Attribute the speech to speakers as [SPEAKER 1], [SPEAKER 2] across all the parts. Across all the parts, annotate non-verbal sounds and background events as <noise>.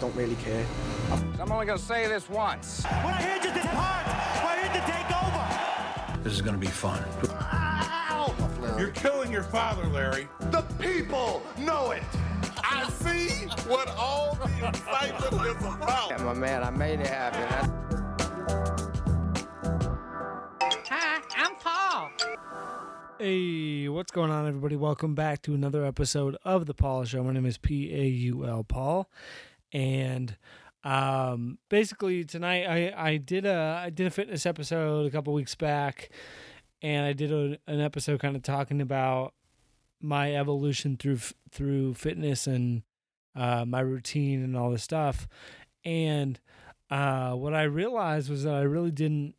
[SPEAKER 1] don't really care.
[SPEAKER 2] I'm only gonna say this once.
[SPEAKER 3] We're here to depart. We're here to take over.
[SPEAKER 4] This is gonna be fun.
[SPEAKER 5] You're killing your father, Larry.
[SPEAKER 6] The people know it.
[SPEAKER 5] I see what all the excitement is about.
[SPEAKER 2] Yeah, my man, I made it happen.
[SPEAKER 7] Hi, I'm Paul.
[SPEAKER 8] Hey, what's going on, everybody? Welcome back to another episode of the Paul Show. My name is P A U L Paul, and um, basically tonight I I did a I did a fitness episode a couple weeks back, and I did a, an episode kind of talking about my evolution through through fitness and uh, my routine and all this stuff, and uh, what I realized was that I really didn't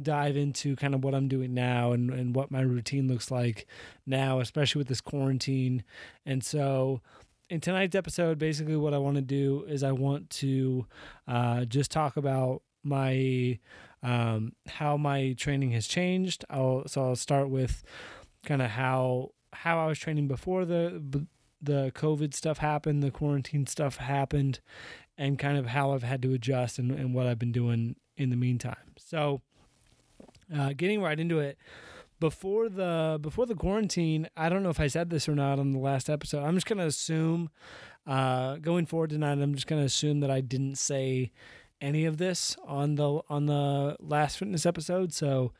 [SPEAKER 8] dive into kind of what I'm doing now and, and what my routine looks like now, especially with this quarantine. And so, in tonight's episode, basically what I want to do is I want to uh, just talk about my um, how my training has changed. I'll so I'll start with kind of how how I was training before the the COVID stuff happened, the quarantine stuff happened, and kind of how I've had to adjust and, and what I've been doing in the meantime. So uh, getting right into it before the before the quarantine i don't know if i said this or not on the last episode i'm just going to assume uh, going forward tonight i'm just going to assume that i didn't say any of this on the on the last fitness episode so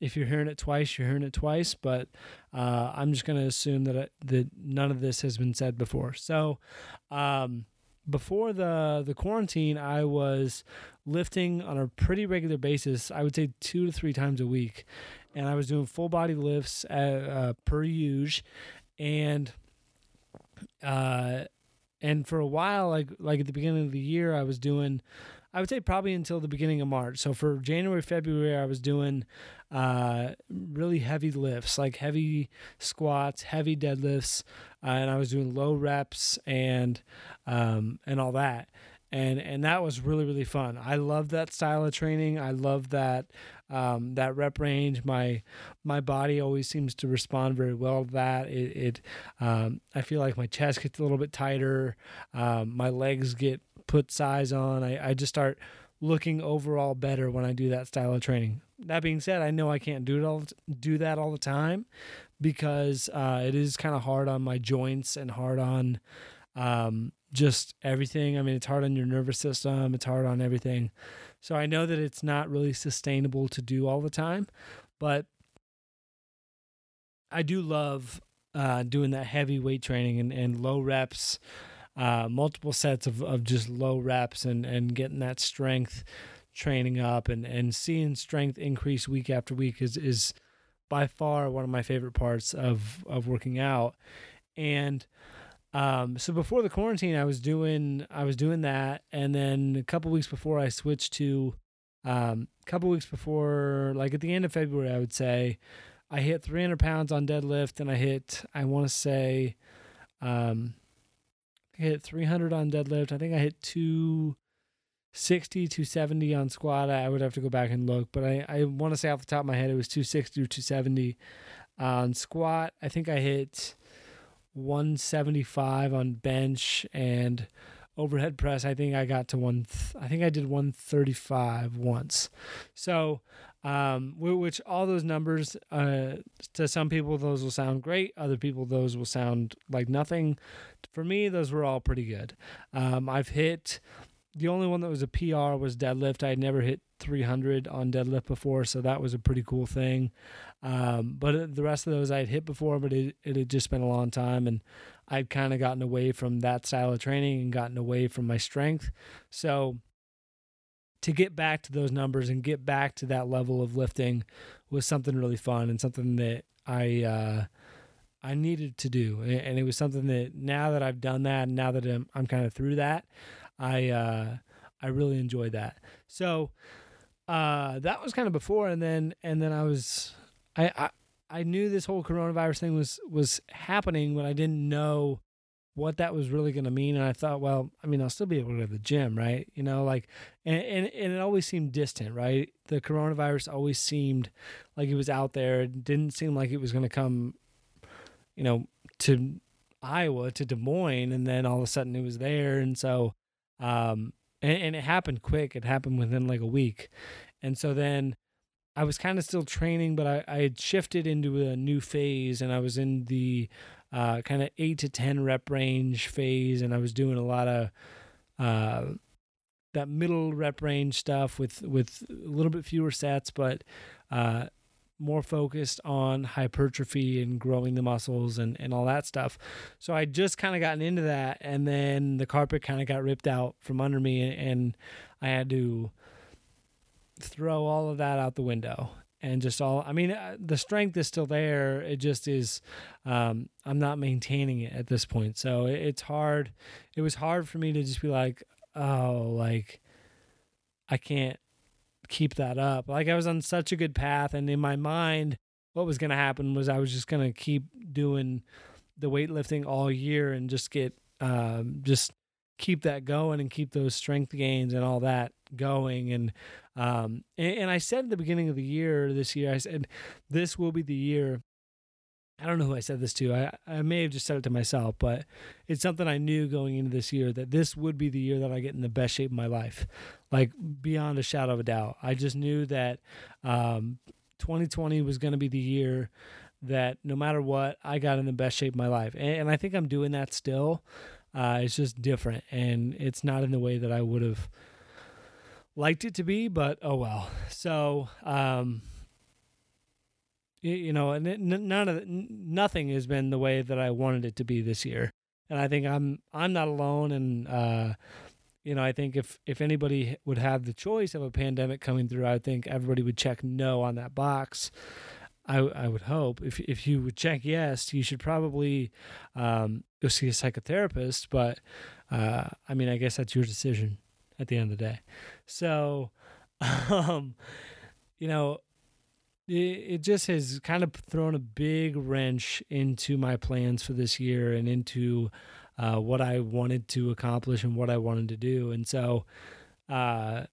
[SPEAKER 8] if you're hearing it twice you're hearing it twice but uh, i'm just going to assume that it, that none of this has been said before so um, before the the quarantine, I was lifting on a pretty regular basis. I would say two to three times a week, and I was doing full body lifts at, uh, per use, and uh, and for a while, like like at the beginning of the year, I was doing. I would say probably until the beginning of March. So for January, February, I was doing uh, really heavy lifts, like heavy squats, heavy deadlifts, uh, and I was doing low reps and um, and all that. And and that was really really fun. I love that style of training. I love that um, that rep range. My my body always seems to respond very well to that. It, it um, I feel like my chest gets a little bit tighter. Um, my legs get put size on. I, I just start looking overall better when I do that style of training. That being said, I know I can't do it all do that all the time because uh, it is kind of hard on my joints and hard on um, just everything. I mean, it's hard on your nervous system. It's hard on everything. So I know that it's not really sustainable to do all the time, but I do love uh, doing that heavy weight training and, and low reps uh, multiple sets of, of just low reps and, and getting that strength training up and, and seeing strength increase week after week is, is by far one of my favorite parts of, of working out. And um, so before the quarantine, I was doing I was doing that, and then a couple weeks before I switched to um, a couple weeks before, like at the end of February, I would say, I hit 300 pounds on deadlift, and I hit I want to say um, I hit 300 on deadlift. I think I hit 260, 270 on squat. I would have to go back and look, but I, I want to say off the top of my head, it was 260 or 270 on squat. I think I hit 175 on bench and overhead press. I think I got to one, th- I think I did 135 once. So, um, which all those numbers, uh, to some people, those will sound great. Other people, those will sound like nothing. For me, those were all pretty good. Um, I've hit the only one that was a PR was deadlift. I had never hit 300 on deadlift before, so that was a pretty cool thing. Um, but the rest of those I had hit before, but it, it had just been a long time, and I'd kind of gotten away from that style of training and gotten away from my strength. So to get back to those numbers and get back to that level of lifting was something really fun and something that I uh, I needed to do, and it was something that now that I've done that, and now that I'm, I'm kind of through that, I uh, I really enjoyed that. So uh, that was kind of before, and then and then I was I, I I knew this whole coronavirus thing was was happening, but I didn't know what that was really going to mean. And I thought, well, I mean, I'll still be able to go to the gym, right? You know, like, and, and, and it always seemed distant, right? The coronavirus always seemed like it was out there. It didn't seem like it was going to come, you know, to Iowa, to Des Moines. And then all of a sudden it was there. And so Um, and, and it happened quick. It happened within like a week. And so then I was kind of still training, but I, I had shifted into a new phase and I was in the uh, kind of eight to 10 rep range phase. And I was doing a lot of uh, that middle rep range stuff with, with a little bit fewer sets, but uh, more focused on hypertrophy and growing the muscles and, and all that stuff. So I just kind of gotten into that. And then the carpet kind of got ripped out from under me and I had to throw all of that out the window and just all i mean uh, the strength is still there it just is um, i'm not maintaining it at this point so it, it's hard it was hard for me to just be like oh like i can't keep that up. Like i was on such a good path and in my mind what was going to happen was i was just going to keep doing the weightlifting all year and just get um, just keep that going and keep those strength gains and all that going. And um and, and, I said at the beginning of the year this year I said this will be the year I don't know who I said this to I I may have just said it to myself but it's something I knew going into this year that this would be the year that I get in the best shape of my life like beyond a shadow of a doubt I just knew that um 2020 was going to be the year that no matter what I got in the best shape of my life and, and I think I'm doing that still uh, it's just different, and it's not in the way that I would have liked it to be. But oh well. So um, you, know, none of nothing has been the way that I wanted it to be this year, and I think I'm I'm not alone. And uh, you know, I think if if anybody would have the choice of a pandemic coming through, I think everybody would check no on that box. I, I would hope if if you would check yes, you should probably um, go see a psychotherapist. But uh, I mean, I guess that's your decision at the end of the day. So, <laughs> um, you know, it, it just has kind of thrown a big wrench into my plans for this year and into uh, what I wanted to accomplish and what I wanted to do. And so, uh,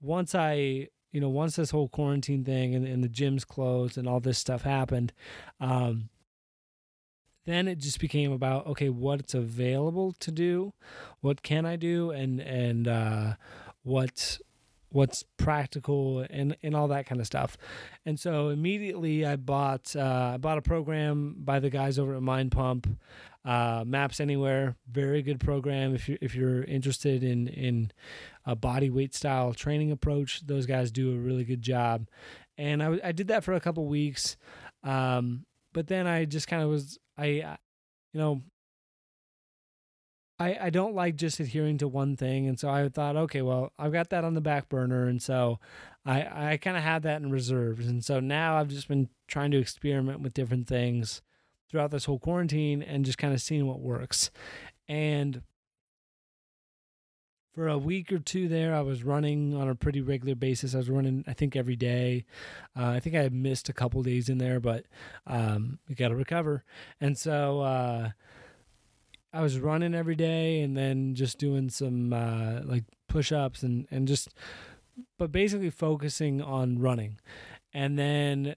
[SPEAKER 8] once I you know, once this whole quarantine thing and, and the gyms closed and all this stuff happened, um, then it just became about okay, what's available to do, what can I do, and and uh, what what's practical and and all that kind of stuff. And so immediately I bought uh, I bought a program by the guys over at Mind Pump, uh, Maps Anywhere, very good program if you if you're interested in in a body weight style training approach. Those guys do a really good job, and I I did that for a couple weeks, um, but then I just kind of was I, you know. I, I don't like just adhering to one thing. And so I thought, okay, well, I've got that on the back burner. And so I, I kind of had that in reserve. And so now I've just been trying to experiment with different things throughout this whole quarantine and just kind of seeing what works. And for a week or two there, I was running on a pretty regular basis. I was running, I think, every day. Uh, I think I missed a couple days in there, but um, we got to recover. And so uh, I was running every day and then just doing some uh, like push ups and, and just, but basically focusing on running. And then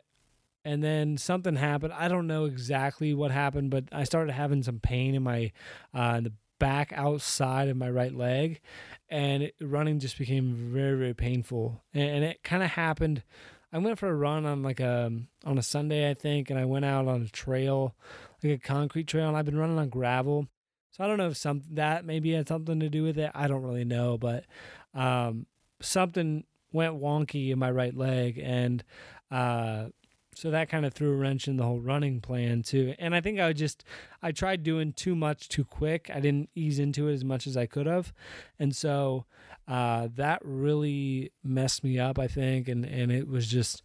[SPEAKER 8] and then something happened. I don't know exactly what happened, but I started having some pain in my uh, in the back outside of my right leg, and it, running just became very very painful. And, and it kind of happened. I went for a run on like a um, on a Sunday I think, and I went out on a trail, like a concrete trail, and I've been running on gravel. So I don't know if some that maybe had something to do with it. I don't really know, but um, something went wonky in my right leg, and uh, so that kind of threw a wrench in the whole running plan too. And i think i just i tried doing too much too quick. I didn't ease into it as much as i could have. And so uh, that really messed me up i think. And and it was just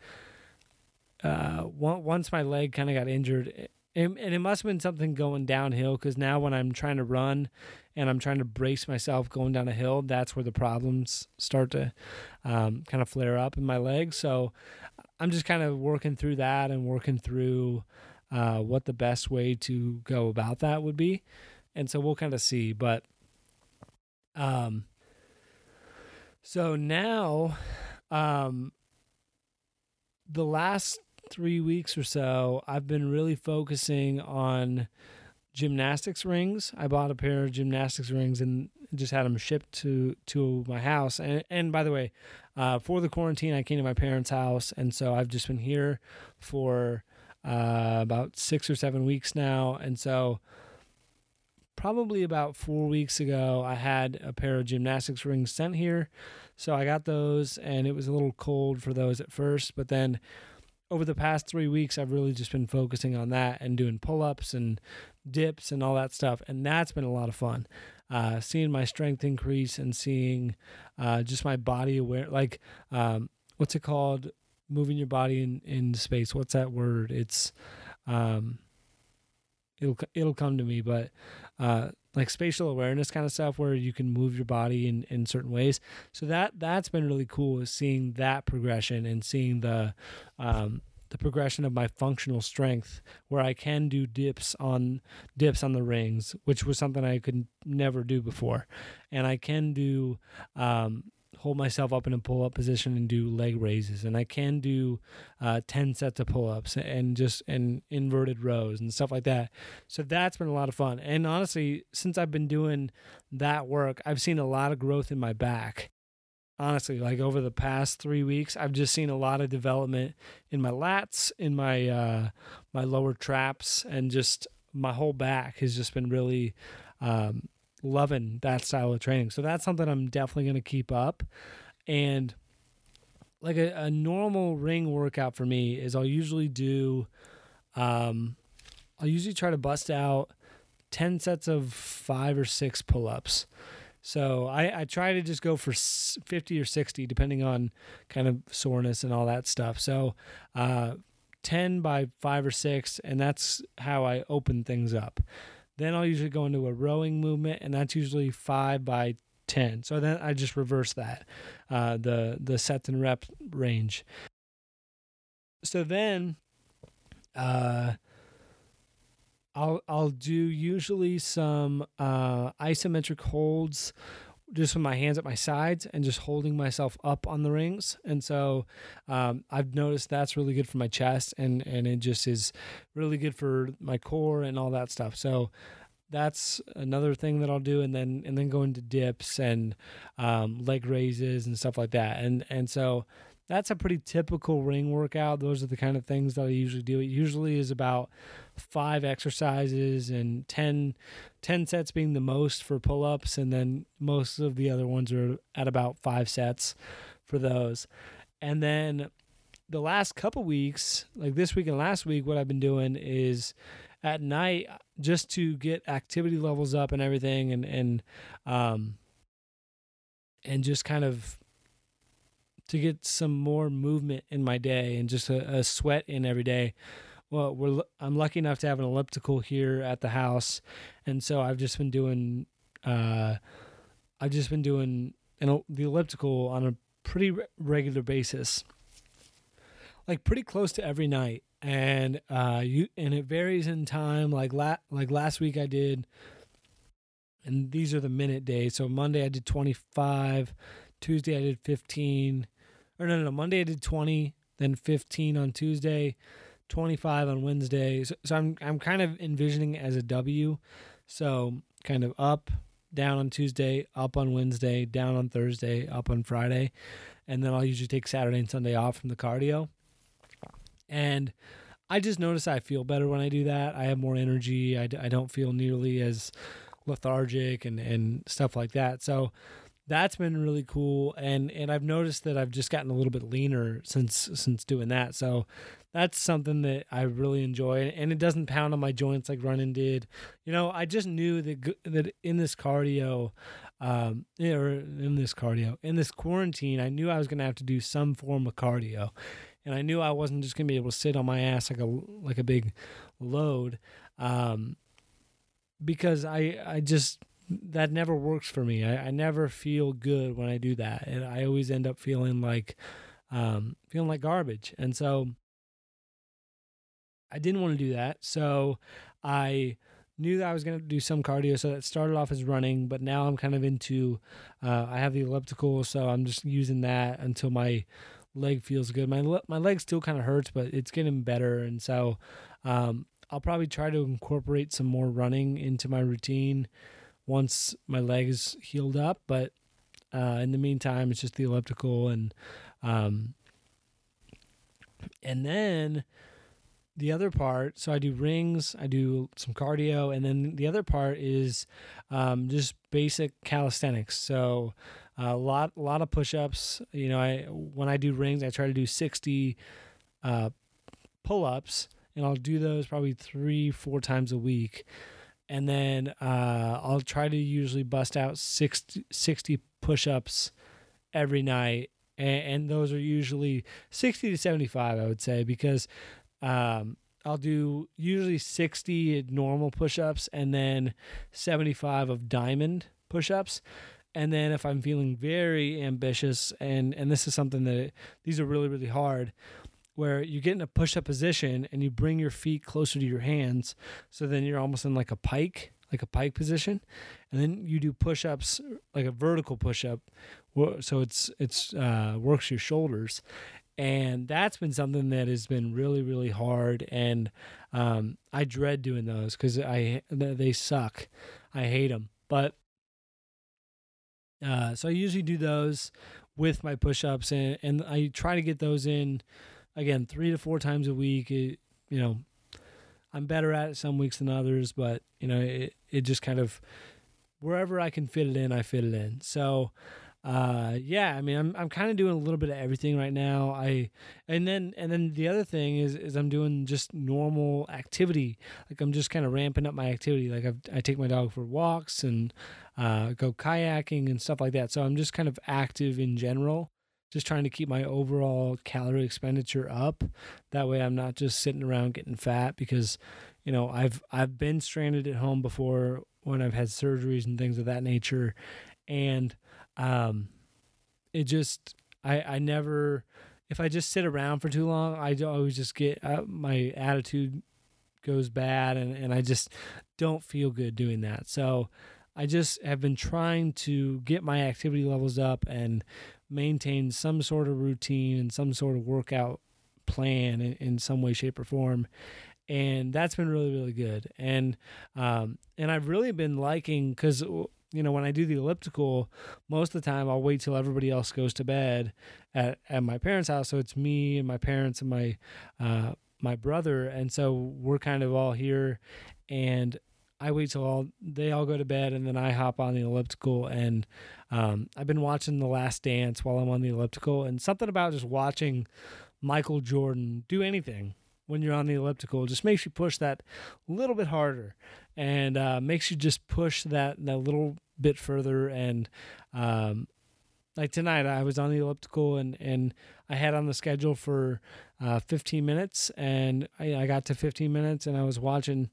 [SPEAKER 8] uh, once my leg kind of got injured and, and it must have been something going downhill because now when i'm trying to run and i'm trying to brace myself going down a hill that's where the problems start to um, kind of flare up in my legs so I'm just kind of working through that and working through uh, what the best way to go about that would be. And so we'll kind of see. But um, so now, um, the last three weeks or so, I've been really focusing on gymnastics rings. I bought a pair of gymnastics rings and just had them shipped to to my house. And and by the way, uh, for the quarantine, I came to my parents' house, and so I've just been here for uh, about six or seven weeks now, and so probably about four weeks ago, I had a pair of gymnastics rings sent here. So I got those, and it was a little cold for those at first. But then over the past three weeks, I've really just been focusing on that and doing pull ups and dips and all that stuff. And that's been a lot of fun. Uh, seeing my strength increase and seeing uh, just my body aware, like, um, what's it called? Moving your body in, in space. What's that word? It's, um, it'll it'll come to me but uh like spatial awareness kind of stuff where you can move your body in in certain ways. So that that's been really cool is seeing that progression and seeing the um the progression of my functional strength where I can do dips on dips on the rings which was something I could never do before. And I can do um hold myself up in a pull up position and do leg raises. And i can do uh, 10 sets of pull ups and just and inverted rows and stuff like that. So that's been a lot of fun. And honestly since i've been doing that work i've seen a lot of growth in my back. Honestly like over the past three weeks i've just seen a lot of development in my lats in my uh my lower traps and just my whole back has just been really um loving that style of training. So that's something I'm definitely going to keep up. And like a, a, normal ring workout for me is I'll usually do, um, I'll usually try to bust out 10 sets of five or six pull ups. So I, I try to just go for 50 or 60, depending on kind of soreness and all that stuff. So, uh, 10 by five or six, and that's how I open things up. Then I'll usually go into a rowing movement, and that's usually five by 10. So then I just reverse that, uh, the, the sets and rep range. So then uh, I'll, I'll do usually some uh, isometric holds just with my hands at my sides and just holding myself up on the rings. And so um, I've noticed that's really good for my chest and, and it just is really good for my core and all that stuff. So that's another thing that I'll do. And then, and then go into dips and um, leg raises and stuff like that. And, and so that's a pretty typical ring workout. Those are the kind of things that I usually do. It usually is about five exercises and 10, 10 sets being the most for pull ups. And then most of the other ones are at about five sets for those. And then the last couple weeks, like this week and last week, what I've been doing is at night just to get activity levels up and everything and, and, um, and just kind of to get some more movement in my day and just a, a sweat in every day. Well, we're I'm lucky enough to have an elliptical here at the house, and so I've just been doing uh, I've just been doing an, the elliptical on a pretty re- regular basis, like pretty close to every night, and uh, you and it varies in time. Like la- like last week I did, and these are the minute days. So Monday I did 25, Tuesday I did 15 or no, no, no. Monday I did 20, then 15 on Tuesday, 25 on Wednesday. So, so I'm I'm kind of envisioning as a W. So kind of up, down on Tuesday, up on Wednesday, down on Thursday, up on Friday, and then I'll usually take Saturday and Sunday off from the cardio. And I just notice I feel better when I do that. I have more energy. I, I don't feel nearly as lethargic and, and stuff like that. So that's been really cool. And and I've noticed that I've just gotten a little bit leaner since since doing that. So that's something that I really enjoy. And it doesn't pound on my joints like running did. You know I just knew that that in this cardio um or in this cardio in this quarantine I knew I was going to have to do some form of cardio. And I knew I wasn't just going to be able to sit on my ass like a like a big load um because I I just that never works for me. I, I never feel good when I do that, and I always end up feeling like um, feeling like garbage. And so I didn't want to do that. So I knew that I was going to do some cardio. So that started off as running, but now I'm kind of into. Uh, I have the elliptical, so I'm just using that until my leg feels good. My my leg still kind of hurts, but it's getting better, and so um, I'll probably try to incorporate some more running into my routine once my leg is healed up. But uh, in the meantime, it's just the elliptical and um, and then the other part. So I do rings, I do some cardio, and then the other part is um, just basic calisthenics. So a lot, a lot of push-ups. You know, I when I do rings, I try to do sixty uh, pull-ups, and I'll do those probably three, four times a week and then uh, I'll try to usually bust out 60, 60 push-ups every night, and, and, those are usually sixty to seventy-five, I would say, because um, I'll do usually sixty normal push-ups and then seventy-five of diamond push-ups. And then if I'm feeling very ambitious, and and this is something that these are really really hard, where you get in a push up position and you bring your feet closer to your hands. So then you're almost in like a pike, like a pike position. And then you do push ups, like a vertical push up. So it's, it's, uh, works your shoulders. And that's been something that has been really, really hard. And, um, I dread doing those cause I, they suck. I hate them. But, uh, so I usually do those with my push ups and, and I try to get those in, again three to four times a week. It, you know, I'm better at it some weeks than others, but you know, it it just kind of wherever I can fit it in, I fit it in. So, uh, yeah, I mean, I'm I'm kind of doing a little bit of everything right now. I and then and then the other thing is is I'm doing just normal activity. Like I'm just kind of ramping up my activity. Like I've, I take my dog for walks and uh, go kayaking and stuff like that. So I'm just kind of active in general just trying to keep my overall calorie expenditure up. That way I'm not just sitting around getting fat because, you know, I've I've been stranded at home before when I've had surgeries and things of that nature and um it just I I never if I just sit around for too long, I always just get uh, my attitude goes bad and and I just don't feel good doing that. So I just have been trying to get my activity levels up and maintain some sort of routine and some sort of workout plan in, in some way, shape, or form. And that's been really, really good. And um, and I've really been liking because you know when I do the elliptical, most of the time I'll wait till everybody else goes to bed at at my parents' house. So it's me and my parents and my uh, my brother, and so we're kind of all here. And I wait till all they all go to bed and then I hop on the elliptical and um, I've been watching The Last Dance while I'm on the elliptical and something about just watching Michael Jordan do anything when you're on the elliptical just makes you push that little bit harder and uh, makes you just push that that little bit further and um, like tonight I was on the elliptical and and I had on the schedule for uh, 15 minutes and I, I got to 15 minutes and I was watching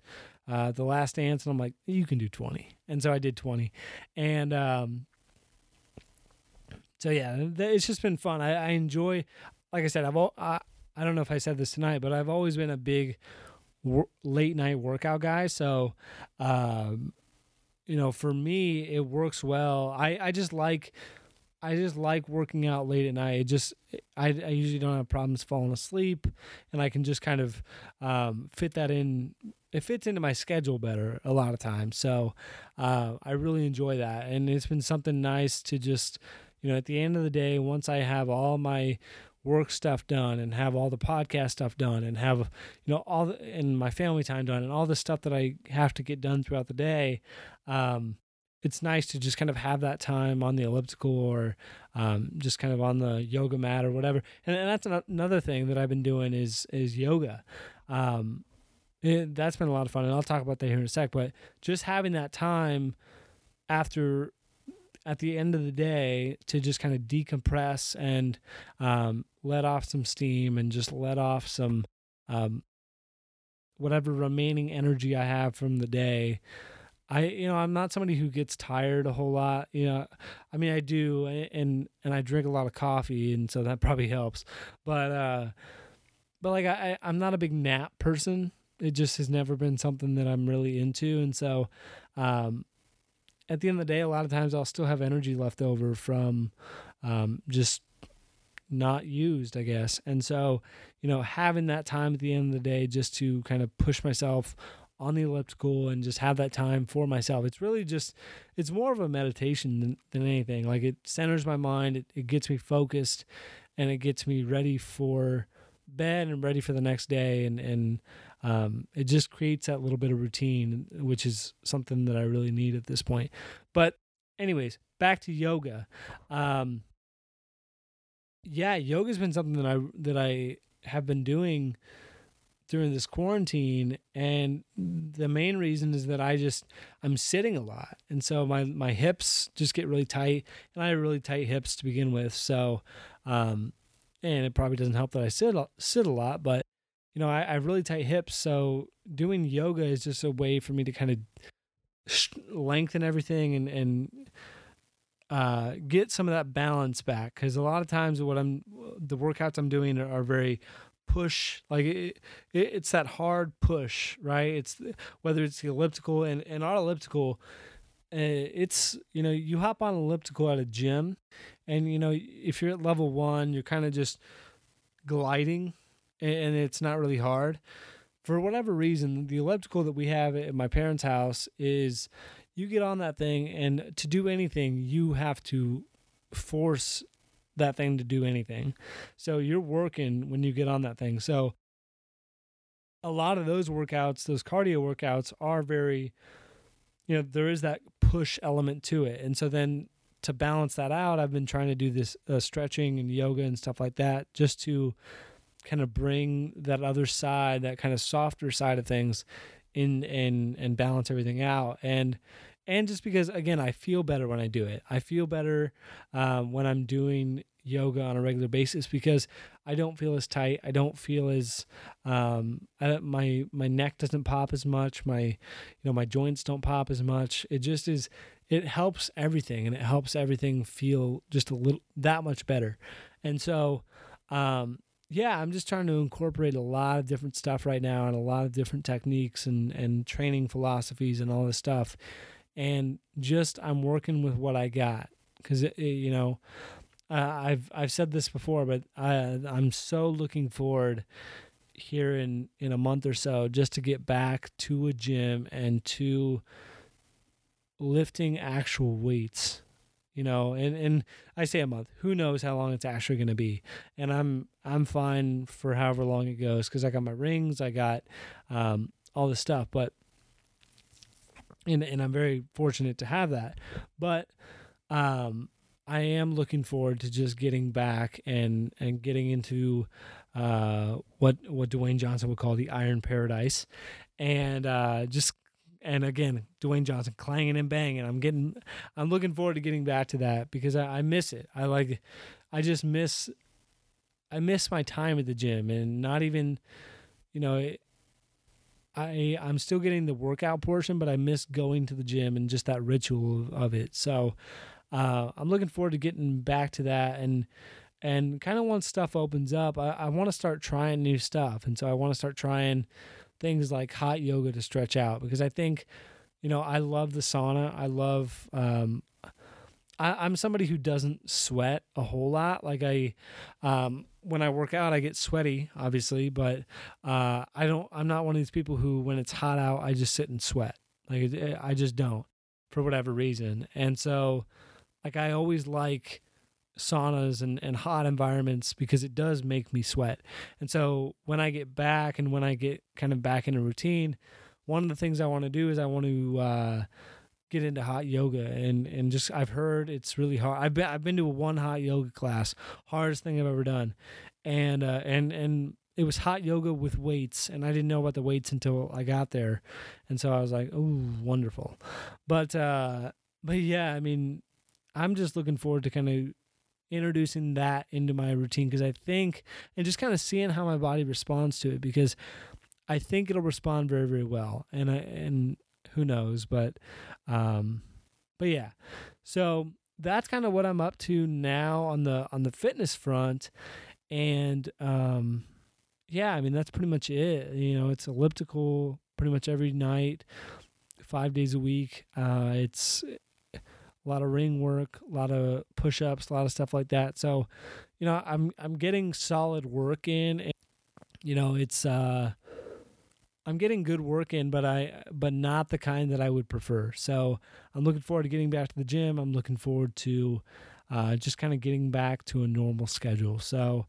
[SPEAKER 8] uh, the last dance and i'm like you can do 20 and so i did 20 and um, so yeah it's just been fun. I, I enjoy like i said i've all, I, I don't know if i said this tonight but i've always been a big wor- late night workout guy. So um, you know for me it works well. I i just like I just like working out late at night. It just I, I usually don't have problems falling asleep, and I can just kind of um, fit that in it fits into my schedule better a lot of times. So uh, I really enjoy that, and it's been something nice to just you know at the end of the day, once I have all my work stuff done and have all the podcast stuff done and have you know all the, and my family time done and all the stuff that I have to get done throughout the day um, it's nice to just kind of have that time on the elliptical or um, just kind of on the yoga mat or whatever. And, and that's another thing that I've been doing is is yoga. Um, it, that's been a lot of fun, and I'll talk about that here in a sec. But just having that time after at the end of the day to just kind of decompress and um, let off some steam and just let off some um, whatever remaining energy I have from the day. I you know I'm not somebody who gets tired a whole lot. You know, I mean I do, and and I drink a lot of coffee, and so that <laughs> probably helps. But uh, but like I I'm not a big nap person it just has never been something that I'm really into. And so, um, at the end of the day, a lot of times I'll still have energy left over from um, just not used, I guess. And so, you know, having that time at the end of the day just to kind of push myself on the elliptical and just have that time for myself. It's really just it's more of a meditation than, than anything. Like it centers my mind, it, it gets me focused and it gets me ready for bed and ready for the next day and and um, it just creates that little bit of routine which is something that i really need at this point. But anyways back to yoga. Um, yeah yoga's been something that i that i have been doing during this quarantine and the main reason is that i just i'm sitting a lot. And so my my hips just get really tight and i have really tight hips to begin with. So um, and it probably doesn't help that I sit sit a lot, but you know, I, I have really tight hips, so doing yoga is just a way for me to kind of lengthen everything and and uh, get some of that balance back. Because a lot of times, what I'm the workouts I'm doing are, are very push like it, it, it's that hard push right it's whether it's the elliptical and and our elliptical uh, it's you know you hop on elliptical at a gym and you know if you're at level one you're kind of just gliding and it's not really hard. For whatever reason the elliptical that we have at my parents house is you get on that thing and to do anything you have to force that thing to do anything. So you're working when you get on that thing. So a lot of those workouts those cardio workouts are very you know there is that push element to it. And so then to balance that out, I've been trying to do this uh, stretching and yoga and stuff like that just to kind of bring that other side, that kind of softer side of things in and and balance everything out. And and just because again, I feel better when I do it. I feel better um, when I'm doing yoga on a regular basis because I don't feel as tight. I don't feel as um, I, my my neck doesn't pop as much. My you know my joints don't pop as much. It just is it helps everything and it helps everything feel just a little that much better. And so, um, yeah, I'm just trying to incorporate a lot of different stuff right now and a lot of different techniques and, and training philosophies and all this stuff. And just I'm working with what I got because you know uh, I've I've said this before, but I I'm so looking forward here in in a month or so just to get back to a gym and to lifting actual weights you know and and i say a month who knows how long it's actually going to be and i'm i'm fine for however long it goes because i got my rings i got um, all this stuff but and and i'm very fortunate to have that but um i am looking forward to just getting back and and getting into uh what what dwayne johnson would call the iron paradise and uh just and again, Dwayne Johnson clanging and banging. I'm getting, I'm looking forward to getting back to that because I, I miss it. I like, I just miss, I miss my time at the gym and not even, you know, I I'm still getting the workout portion, but I miss going to the gym and just that ritual of, it. So uh, I'm looking forward to getting back to that and and kind of once stuff opens up, I, I want to start trying new stuff, and so I want to start trying things like hot yoga to stretch out because I think, you know, I love the sauna. I love, um, I, am somebody who doesn't sweat a whole lot. Like I, um, when I work out, I get sweaty, obviously, but uh, I don't. I'm not one of these people who, when it's hot out, I just sit and sweat. Like I just don't, for whatever reason. And so, like I always like saunas and, and hot environments because it does make me sweat. And so when I get back and when I get kind of back in a routine, one of the things I want to do is I want to uh, get into hot yoga and and just I've heard it's really hard. I've been I've been to a one hot yoga class, hardest thing I've ever done, and uh, and and it was hot yoga with weights, and I didn't know about the weights until I got there, and so I was like, oh, wonderful, but uh, but yeah, I mean, I'm just looking forward to kind of introducing that into my routine because I think and just kind of seeing how my body responds to it because I think it'll respond very very well. And I and who knows but um but yeah so that's kind of what I'm up to now on the on the fitness front and um yeah I mean that's pretty much it you know it's elliptical pretty much every night 5 days a week uh it's a lot of ring work, a lot of push ups, a lot of stuff like that. So, you know, I'm I'm getting solid work in. And, you know, it's uh, I'm getting good work in, but I but not the kind that I would prefer. So I'm looking forward to getting back to the gym. I'm looking forward to uh, just kind of getting back to a normal schedule. So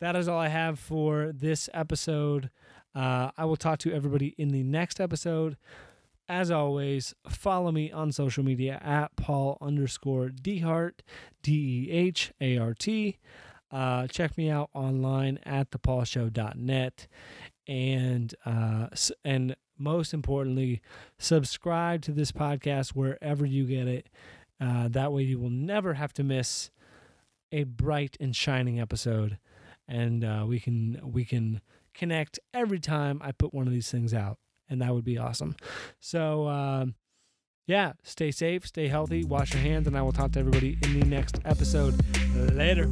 [SPEAKER 8] that is all I have for this episode. Uh, I will talk to everybody in the next episode. As always, follow me on social media at Paul underscore Dehart, D E H A R T. Uh, check me out online at thepaulshow.net. And, uh, and most importantly, subscribe to this podcast wherever you get it. Uh, that way, you will never have to miss a bright and shining episode, and uh, we can we can connect every time I put one of these things out, and that would be awesome. So, um, yeah, stay safe, stay healthy, wash your hands, and I will talk to everybody in the next episode. Later.